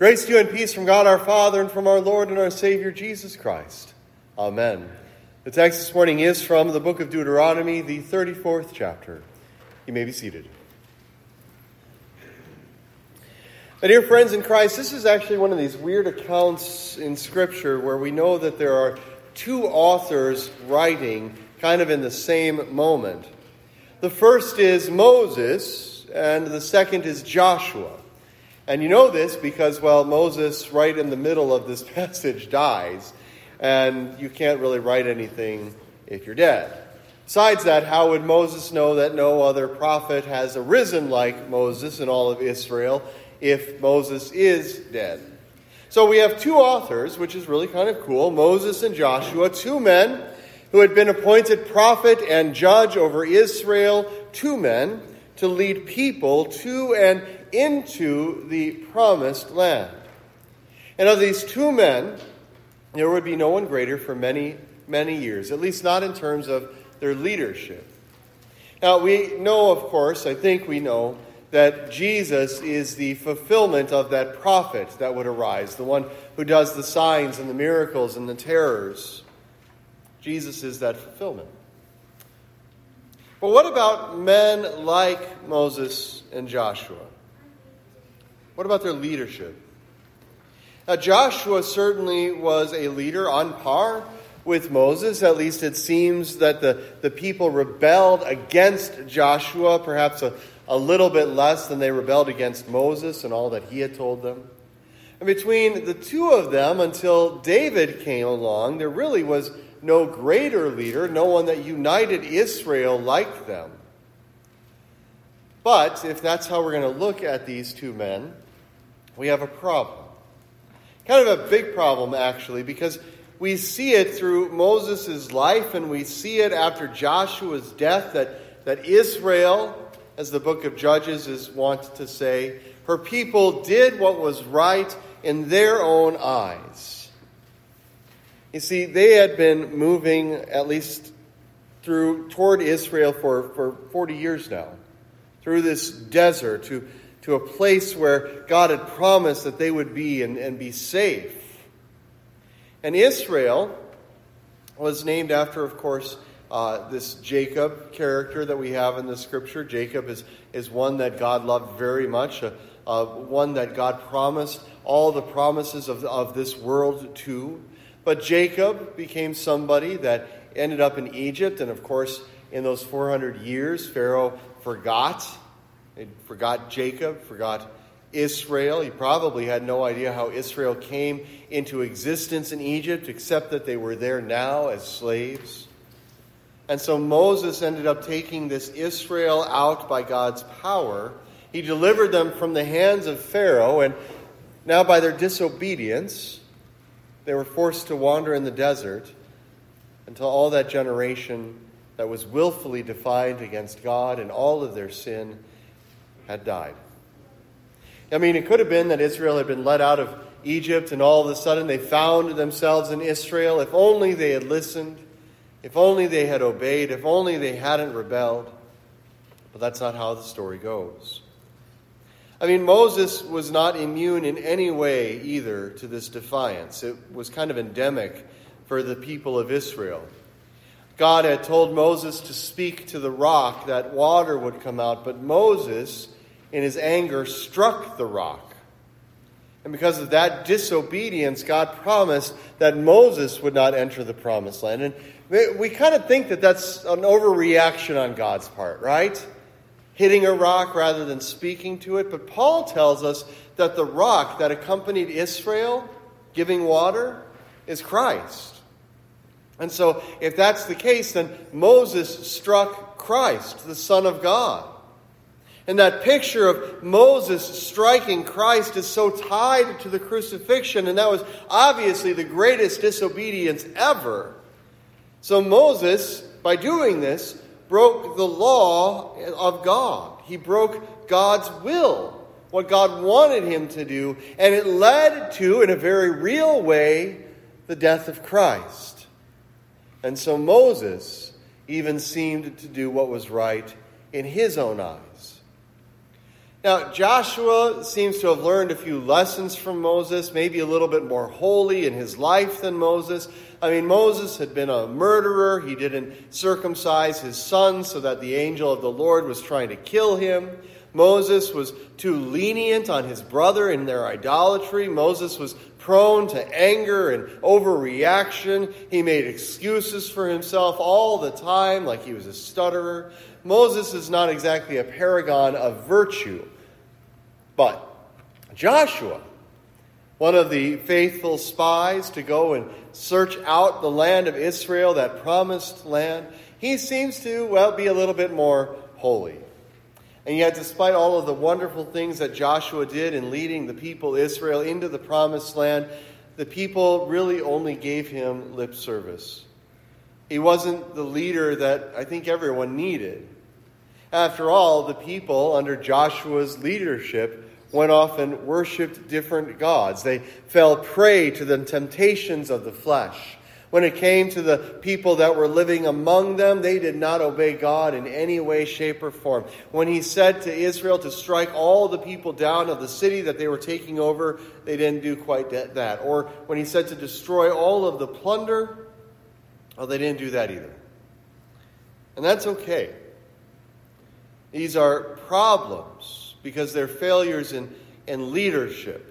Grace to you and peace from God our Father and from our Lord and our Savior Jesus Christ. Amen. The text this morning is from the book of Deuteronomy, the 34th chapter. You may be seated. My dear friends in Christ, this is actually one of these weird accounts in Scripture where we know that there are two authors writing kind of in the same moment. The first is Moses, and the second is Joshua. And you know this because, well, Moses, right in the middle of this passage, dies, and you can't really write anything if you're dead. Besides that, how would Moses know that no other prophet has arisen like Moses in all of Israel if Moses is dead? So we have two authors, which is really kind of cool Moses and Joshua, two men who had been appointed prophet and judge over Israel, two men to lead people to and into the promised land. And of these two men, there would be no one greater for many, many years, at least not in terms of their leadership. Now, we know, of course, I think we know, that Jesus is the fulfillment of that prophet that would arise, the one who does the signs and the miracles and the terrors. Jesus is that fulfillment. But what about men like Moses and Joshua? What about their leadership? Now, Joshua certainly was a leader on par with Moses. At least it seems that the, the people rebelled against Joshua, perhaps a, a little bit less than they rebelled against Moses and all that he had told them. And between the two of them, until David came along, there really was no greater leader, no one that united Israel like them. But if that's how we're going to look at these two men, we have a problem. Kind of a big problem, actually, because we see it through Moses' life and we see it after Joshua's death that, that Israel, as the book of Judges is wont to say, her people did what was right in their own eyes. You see, they had been moving at least through toward Israel for, for 40 years now, through this desert to to a place where God had promised that they would be and, and be safe. And Israel was named after, of course, uh, this Jacob character that we have in the scripture. Jacob is, is one that God loved very much, uh, uh, one that God promised all the promises of, of this world to. But Jacob became somebody that ended up in Egypt, and of course, in those 400 years, Pharaoh forgot he forgot Jacob, forgot Israel. He probably had no idea how Israel came into existence in Egypt, except that they were there now as slaves. And so Moses ended up taking this Israel out by God's power. He delivered them from the hands of Pharaoh, and now by their disobedience, they were forced to wander in the desert until all that generation that was willfully defiant against God and all of their sin had died. I mean, it could have been that Israel had been led out of Egypt and all of a sudden they found themselves in Israel. If only they had listened, if only they had obeyed, if only they hadn't rebelled. But that's not how the story goes. I mean, Moses was not immune in any way either to this defiance. It was kind of endemic for the people of Israel. God had told Moses to speak to the rock that water would come out, but Moses in his anger, struck the rock. And because of that disobedience, God promised that Moses would not enter the promised land. And we kind of think that that's an overreaction on God's part, right? Hitting a rock rather than speaking to it. But Paul tells us that the rock that accompanied Israel giving water is Christ. And so, if that's the case, then Moses struck Christ, the Son of God. And that picture of Moses striking Christ is so tied to the crucifixion, and that was obviously the greatest disobedience ever. So Moses, by doing this, broke the law of God. He broke God's will, what God wanted him to do, and it led to, in a very real way, the death of Christ. And so Moses even seemed to do what was right in his own eyes. Now, Joshua seems to have learned a few lessons from Moses, maybe a little bit more holy in his life than Moses. I mean, Moses had been a murderer. He didn't circumcise his son so that the angel of the Lord was trying to kill him. Moses was too lenient on his brother in their idolatry. Moses was prone to anger and overreaction. He made excuses for himself all the time, like he was a stutterer. Moses is not exactly a paragon of virtue. But Joshua, one of the faithful spies to go and search out the land of Israel, that promised land, he seems to, well, be a little bit more holy. And yet, despite all of the wonderful things that Joshua did in leading the people Israel into the promised land, the people really only gave him lip service. He wasn't the leader that I think everyone needed. After all, the people under Joshua's leadership went off and worshiped different gods. They fell prey to the temptations of the flesh. When it came to the people that were living among them, they did not obey God in any way, shape, or form. When he said to Israel to strike all the people down of the city that they were taking over, they didn't do quite that. Or when he said to destroy all of the plunder, well, they didn't do that either. And that's okay. These are problems because they're failures in, in leadership.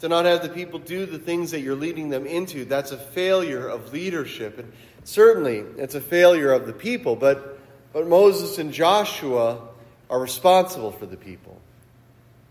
To not have the people do the things that you're leading them into, that's a failure of leadership. And certainly, it's a failure of the people, but, but Moses and Joshua are responsible for the people.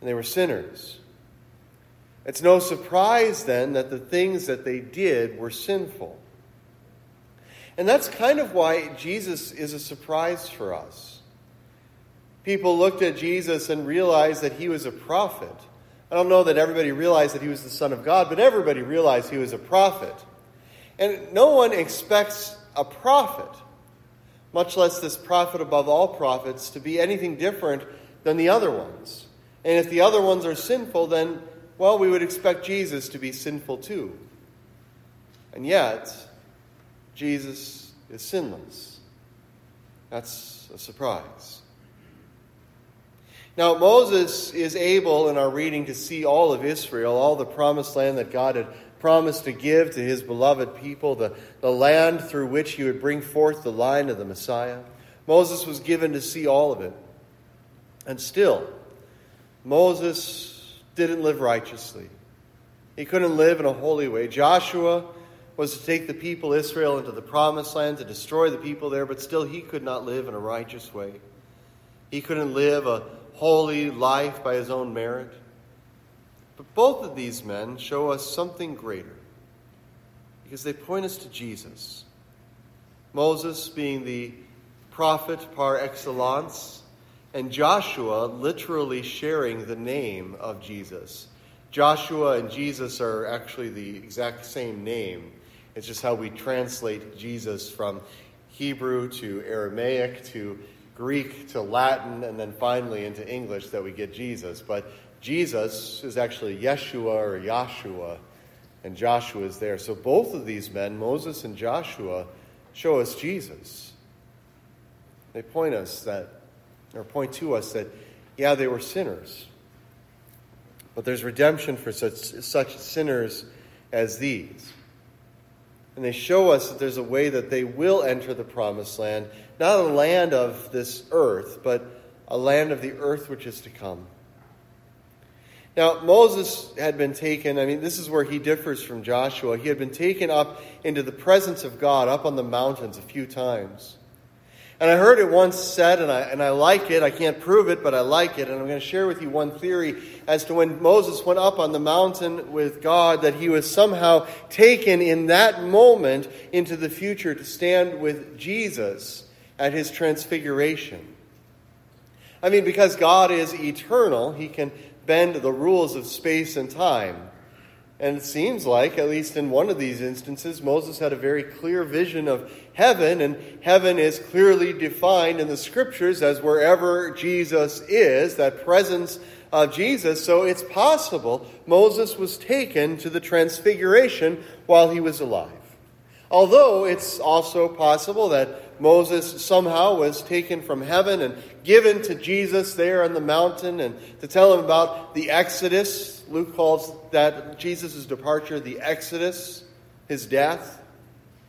And they were sinners. It's no surprise then that the things that they did were sinful. And that's kind of why Jesus is a surprise for us. People looked at Jesus and realized that he was a prophet. I don't know that everybody realized that he was the Son of God, but everybody realized he was a prophet. And no one expects a prophet, much less this prophet above all prophets, to be anything different than the other ones. And if the other ones are sinful, then, well, we would expect Jesus to be sinful too. And yet, Jesus is sinless. That's a surprise. Now, Moses is able in our reading to see all of Israel, all the promised land that God had promised to give to his beloved people, the, the land through which he would bring forth the line of the Messiah. Moses was given to see all of it. And still, Moses didn't live righteously. He couldn't live in a holy way. Joshua was to take the people Israel into the promised land to destroy the people there, but still he could not live in a righteous way. He couldn't live a holy life by his own merit. But both of these men show us something greater because they point us to Jesus. Moses being the prophet par excellence, and Joshua literally sharing the name of Jesus. Joshua and Jesus are actually the exact same name. It's just how we translate Jesus from Hebrew to Aramaic to Greek to Latin, and then finally into English that we get Jesus. But Jesus is actually Yeshua or Yahshua, and Joshua is there. So both of these men, Moses and Joshua, show us Jesus. They point us that, or point to us that, yeah, they were sinners. But there's redemption for such, such sinners as these. And they show us that there's a way that they will enter the promised land, not a land of this earth, but a land of the earth which is to come. Now, Moses had been taken, I mean, this is where he differs from Joshua. He had been taken up into the presence of God up on the mountains a few times. And I heard it once said, and I, and I like it. I can't prove it, but I like it. And I'm going to share with you one theory as to when Moses went up on the mountain with God, that he was somehow taken in that moment into the future to stand with Jesus at his transfiguration. I mean, because God is eternal, he can bend the rules of space and time. And it seems like, at least in one of these instances, Moses had a very clear vision of heaven, and heaven is clearly defined in the scriptures as wherever Jesus is, that presence of Jesus. So it's possible Moses was taken to the transfiguration while he was alive. Although it's also possible that Moses somehow was taken from heaven and given to Jesus there on the mountain and to tell him about the Exodus. Luke calls that Jesus' departure the Exodus, his death.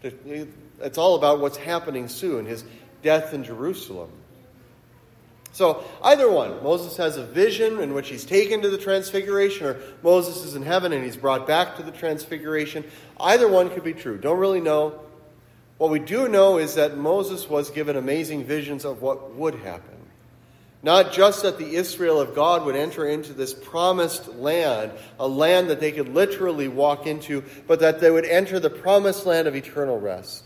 It's all about what's happening soon, his death in Jerusalem. So, either one. Moses has a vision in which he's taken to the transfiguration, or Moses is in heaven and he's brought back to the transfiguration. Either one could be true. Don't really know. What we do know is that Moses was given amazing visions of what would happen. Not just that the Israel of God would enter into this promised land, a land that they could literally walk into, but that they would enter the promised land of eternal rest.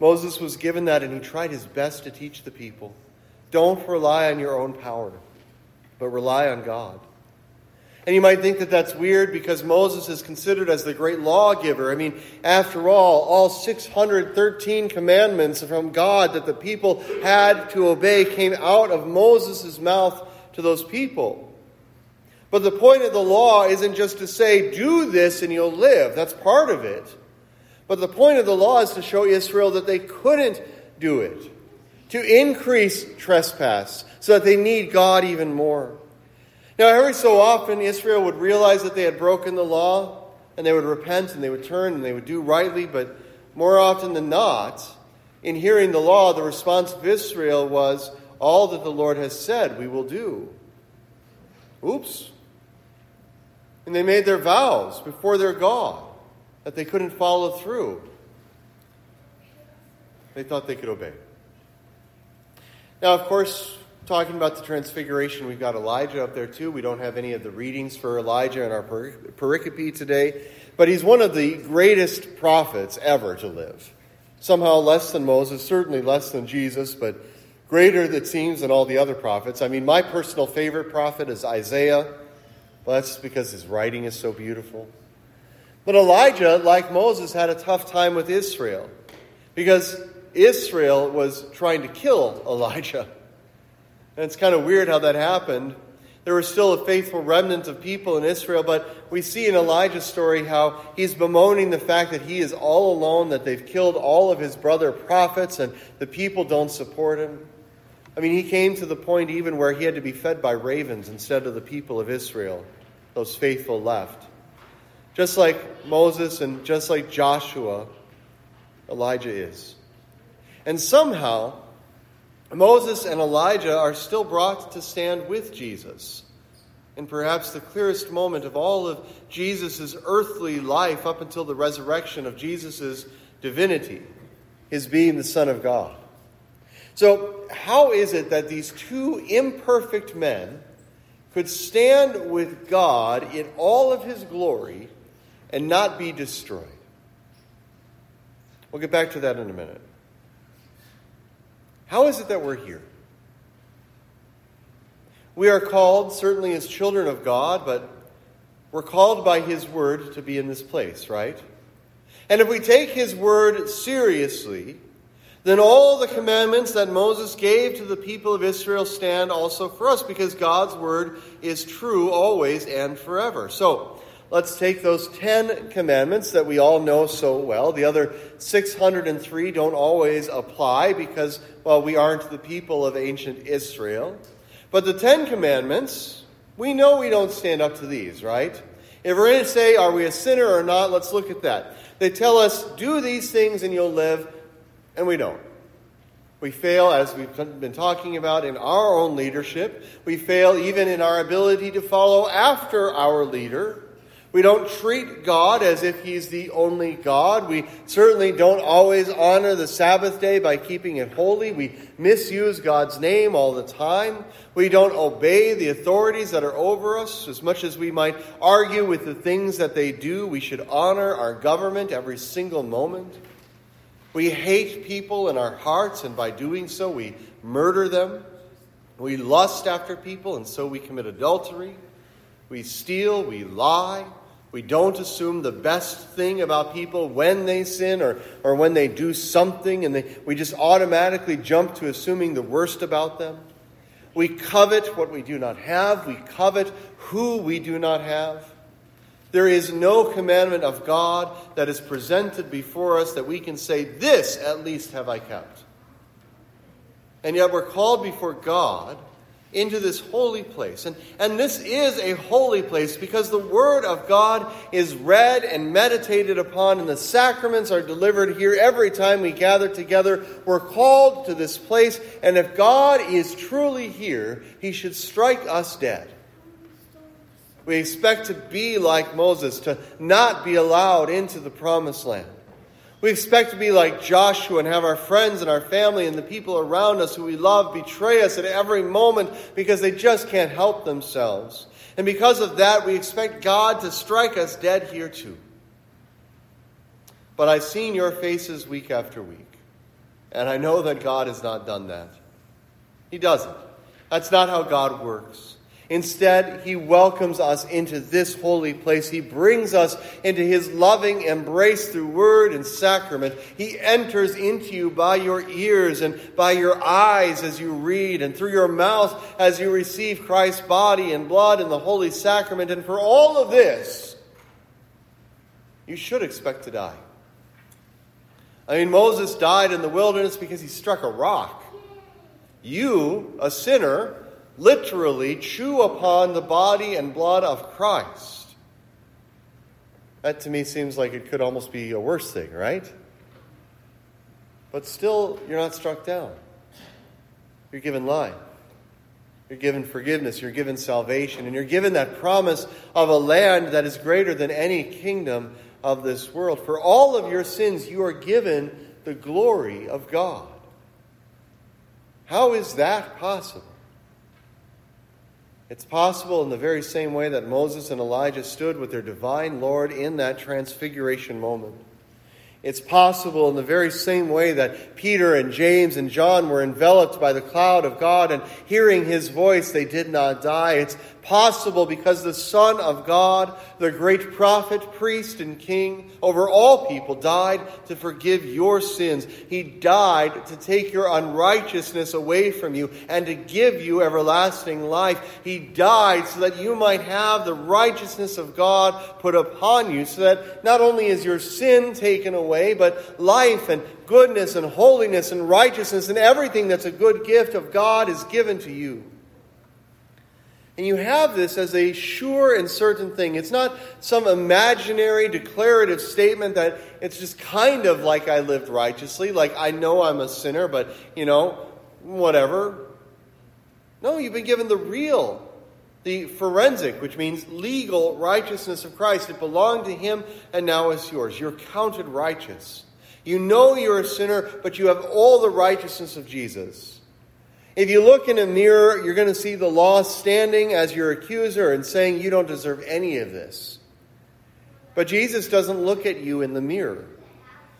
Moses was given that, and he tried his best to teach the people. Don't rely on your own power, but rely on God. And you might think that that's weird because Moses is considered as the great lawgiver. I mean, after all, all 613 commandments from God that the people had to obey came out of Moses' mouth to those people. But the point of the law isn't just to say, do this and you'll live. That's part of it. But the point of the law is to show Israel that they couldn't do it to increase trespass so that they need God even more. Now, every so often, Israel would realize that they had broken the law and they would repent and they would turn and they would do rightly, but more often than not, in hearing the law, the response of Israel was, All that the Lord has said, we will do. Oops. And they made their vows before their God that they couldn't follow through. They thought they could obey. Now, of course, talking about the transfiguration, we've got Elijah up there too. We don't have any of the readings for Elijah in our pericope today, but he's one of the greatest prophets ever to live. Somehow less than Moses, certainly less than Jesus, but greater, it seems, than all the other prophets. I mean, my personal favorite prophet is Isaiah. Well, that's because his writing is so beautiful. But Elijah, like Moses, had a tough time with Israel because Israel was trying to kill Elijah. And it's kind of weird how that happened. There was still a faithful remnant of people in Israel, but we see in Elijah's story how he's bemoaning the fact that he is all alone, that they've killed all of his brother prophets, and the people don't support him. I mean, he came to the point even where he had to be fed by ravens instead of the people of Israel, those faithful left. Just like Moses and just like Joshua, Elijah is. And somehow, Moses and Elijah are still brought to stand with Jesus. And perhaps the clearest moment of all of Jesus' earthly life up until the resurrection of Jesus' divinity, his being the Son of God. So, how is it that these two imperfect men could stand with God in all of his glory and not be destroyed? We'll get back to that in a minute. How is it that we're here? We are called, certainly as children of God, but we're called by His Word to be in this place, right? And if we take His Word seriously, then all the commandments that Moses gave to the people of Israel stand also for us, because God's Word is true always and forever. So, Let's take those 10 commandments that we all know so well. The other 603 don't always apply because, well, we aren't the people of ancient Israel. But the 10 commandments, we know we don't stand up to these, right? If we're going to say, are we a sinner or not, let's look at that. They tell us, do these things and you'll live, and we don't. We fail, as we've been talking about, in our own leadership. We fail even in our ability to follow after our leader. We don't treat God as if He's the only God. We certainly don't always honor the Sabbath day by keeping it holy. We misuse God's name all the time. We don't obey the authorities that are over us. As much as we might argue with the things that they do, we should honor our government every single moment. We hate people in our hearts, and by doing so, we murder them. We lust after people, and so we commit adultery. We steal, we lie, we don't assume the best thing about people when they sin or, or when they do something, and they, we just automatically jump to assuming the worst about them. We covet what we do not have, we covet who we do not have. There is no commandment of God that is presented before us that we can say, This at least have I kept. And yet we're called before God into this holy place. And, and this is a holy place because the Word of God is read and meditated upon, and the sacraments are delivered here every time we gather together. We're called to this place, and if God is truly here, He should strike us dead. We expect to be like Moses, to not be allowed into the promised land. We expect to be like Joshua and have our friends and our family and the people around us who we love betray us at every moment because they just can't help themselves. And because of that, we expect God to strike us dead here too. But I've seen your faces week after week, and I know that God has not done that. He doesn't. That's not how God works. Instead, he welcomes us into this holy place. He brings us into his loving embrace through word and sacrament. He enters into you by your ears and by your eyes as you read, and through your mouth as you receive Christ's body and blood in the holy sacrament. And for all of this, you should expect to die. I mean, Moses died in the wilderness because he struck a rock. You, a sinner, literally chew upon the body and blood of Christ. That to me seems like it could almost be a worse thing, right? But still, you're not struck down. You're given life. You're given forgiveness. You're given salvation. And you're given that promise of a land that is greater than any kingdom of this world. For all of your sins, you are given the glory of God. How is that possible? It's possible in the very same way that Moses and Elijah stood with their divine Lord in that transfiguration moment. It's possible in the very same way that Peter and James and John were enveloped by the cloud of God and hearing his voice, they did not die. It's possible because the Son of God, the great prophet, priest, and king over all people, died to forgive your sins. He died to take your unrighteousness away from you and to give you everlasting life. He died so that you might have the righteousness of God put upon you, so that not only is your sin taken away, but life and goodness and holiness and righteousness and everything that's a good gift of God is given to you. And you have this as a sure and certain thing. It's not some imaginary declarative statement that it's just kind of like I lived righteously, like I know I'm a sinner, but, you know, whatever. No, you've been given the real, the forensic, which means legal righteousness of Christ. It belonged to Him and now is yours. You're counted righteous. You know you're a sinner, but you have all the righteousness of Jesus. If you look in a mirror, you're going to see the law standing as your accuser and saying you don't deserve any of this. But Jesus doesn't look at you in the mirror.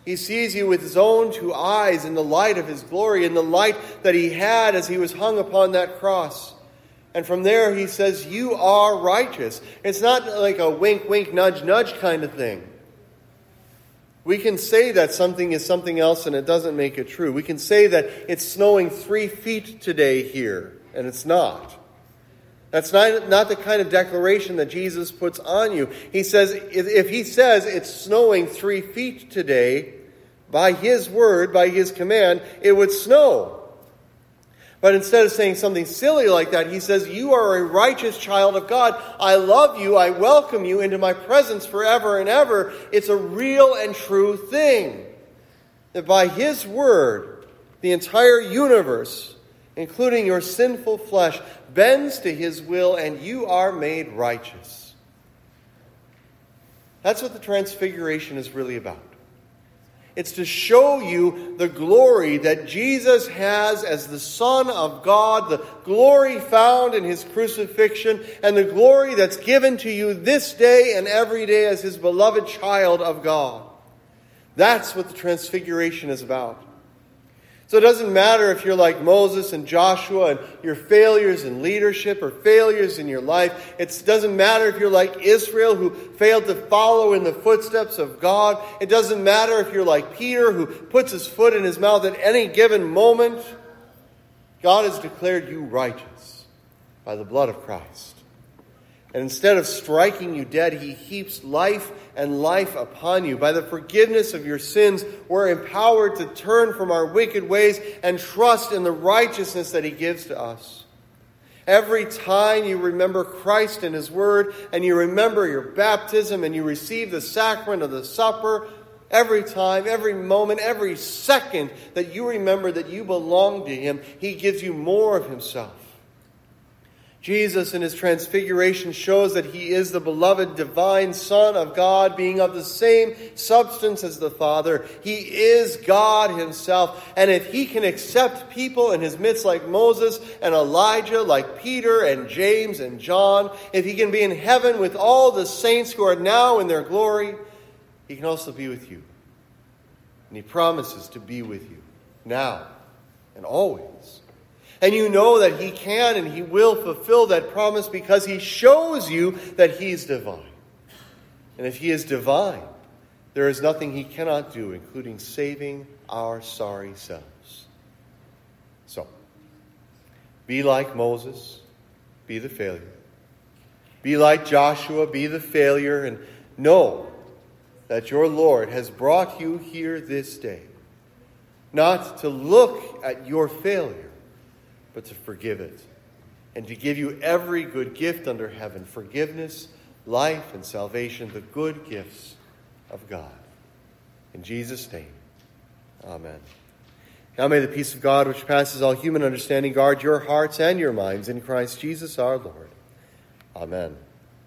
He sees you with his own two eyes in the light of his glory, in the light that he had as he was hung upon that cross. And from there, he says, You are righteous. It's not like a wink, wink, nudge, nudge kind of thing. We can say that something is something else and it doesn't make it true. We can say that it's snowing three feet today here, and it's not. That's not, not the kind of declaration that Jesus puts on you. He says, if he says it's snowing three feet today, by his word, by his command, it would snow. But instead of saying something silly like that, he says, You are a righteous child of God. I love you. I welcome you into my presence forever and ever. It's a real and true thing. That by his word, the entire universe, including your sinful flesh, bends to his will and you are made righteous. That's what the transfiguration is really about. It's to show you the glory that Jesus has as the Son of God, the glory found in his crucifixion, and the glory that's given to you this day and every day as his beloved child of God. That's what the transfiguration is about. So it doesn't matter if you're like Moses and Joshua and your failures in leadership or failures in your life. It doesn't matter if you're like Israel who failed to follow in the footsteps of God. It doesn't matter if you're like Peter who puts his foot in his mouth at any given moment. God has declared you righteous by the blood of Christ. And instead of striking you dead, he heaps life and life upon you. By the forgiveness of your sins, we're empowered to turn from our wicked ways and trust in the righteousness that he gives to us. Every time you remember Christ and his word, and you remember your baptism, and you receive the sacrament of the supper, every time, every moment, every second that you remember that you belong to him, he gives you more of himself. Jesus in his transfiguration shows that he is the beloved divine Son of God, being of the same substance as the Father. He is God himself. And if he can accept people in his midst like Moses and Elijah, like Peter and James and John, if he can be in heaven with all the saints who are now in their glory, he can also be with you. And he promises to be with you now and always. And you know that He can and He will fulfill that promise because He shows you that He's divine. And if He is divine, there is nothing He cannot do, including saving our sorry selves. So, be like Moses, be the failure. Be like Joshua, be the failure, and know that your Lord has brought you here this day, not to look at your failure but to forgive it and to give you every good gift under heaven forgiveness, life, and salvation, the good gifts of God. In Jesus' name, amen. Now may the peace of God, which passes all human understanding, guard your hearts and your minds in Christ Jesus our Lord. Amen.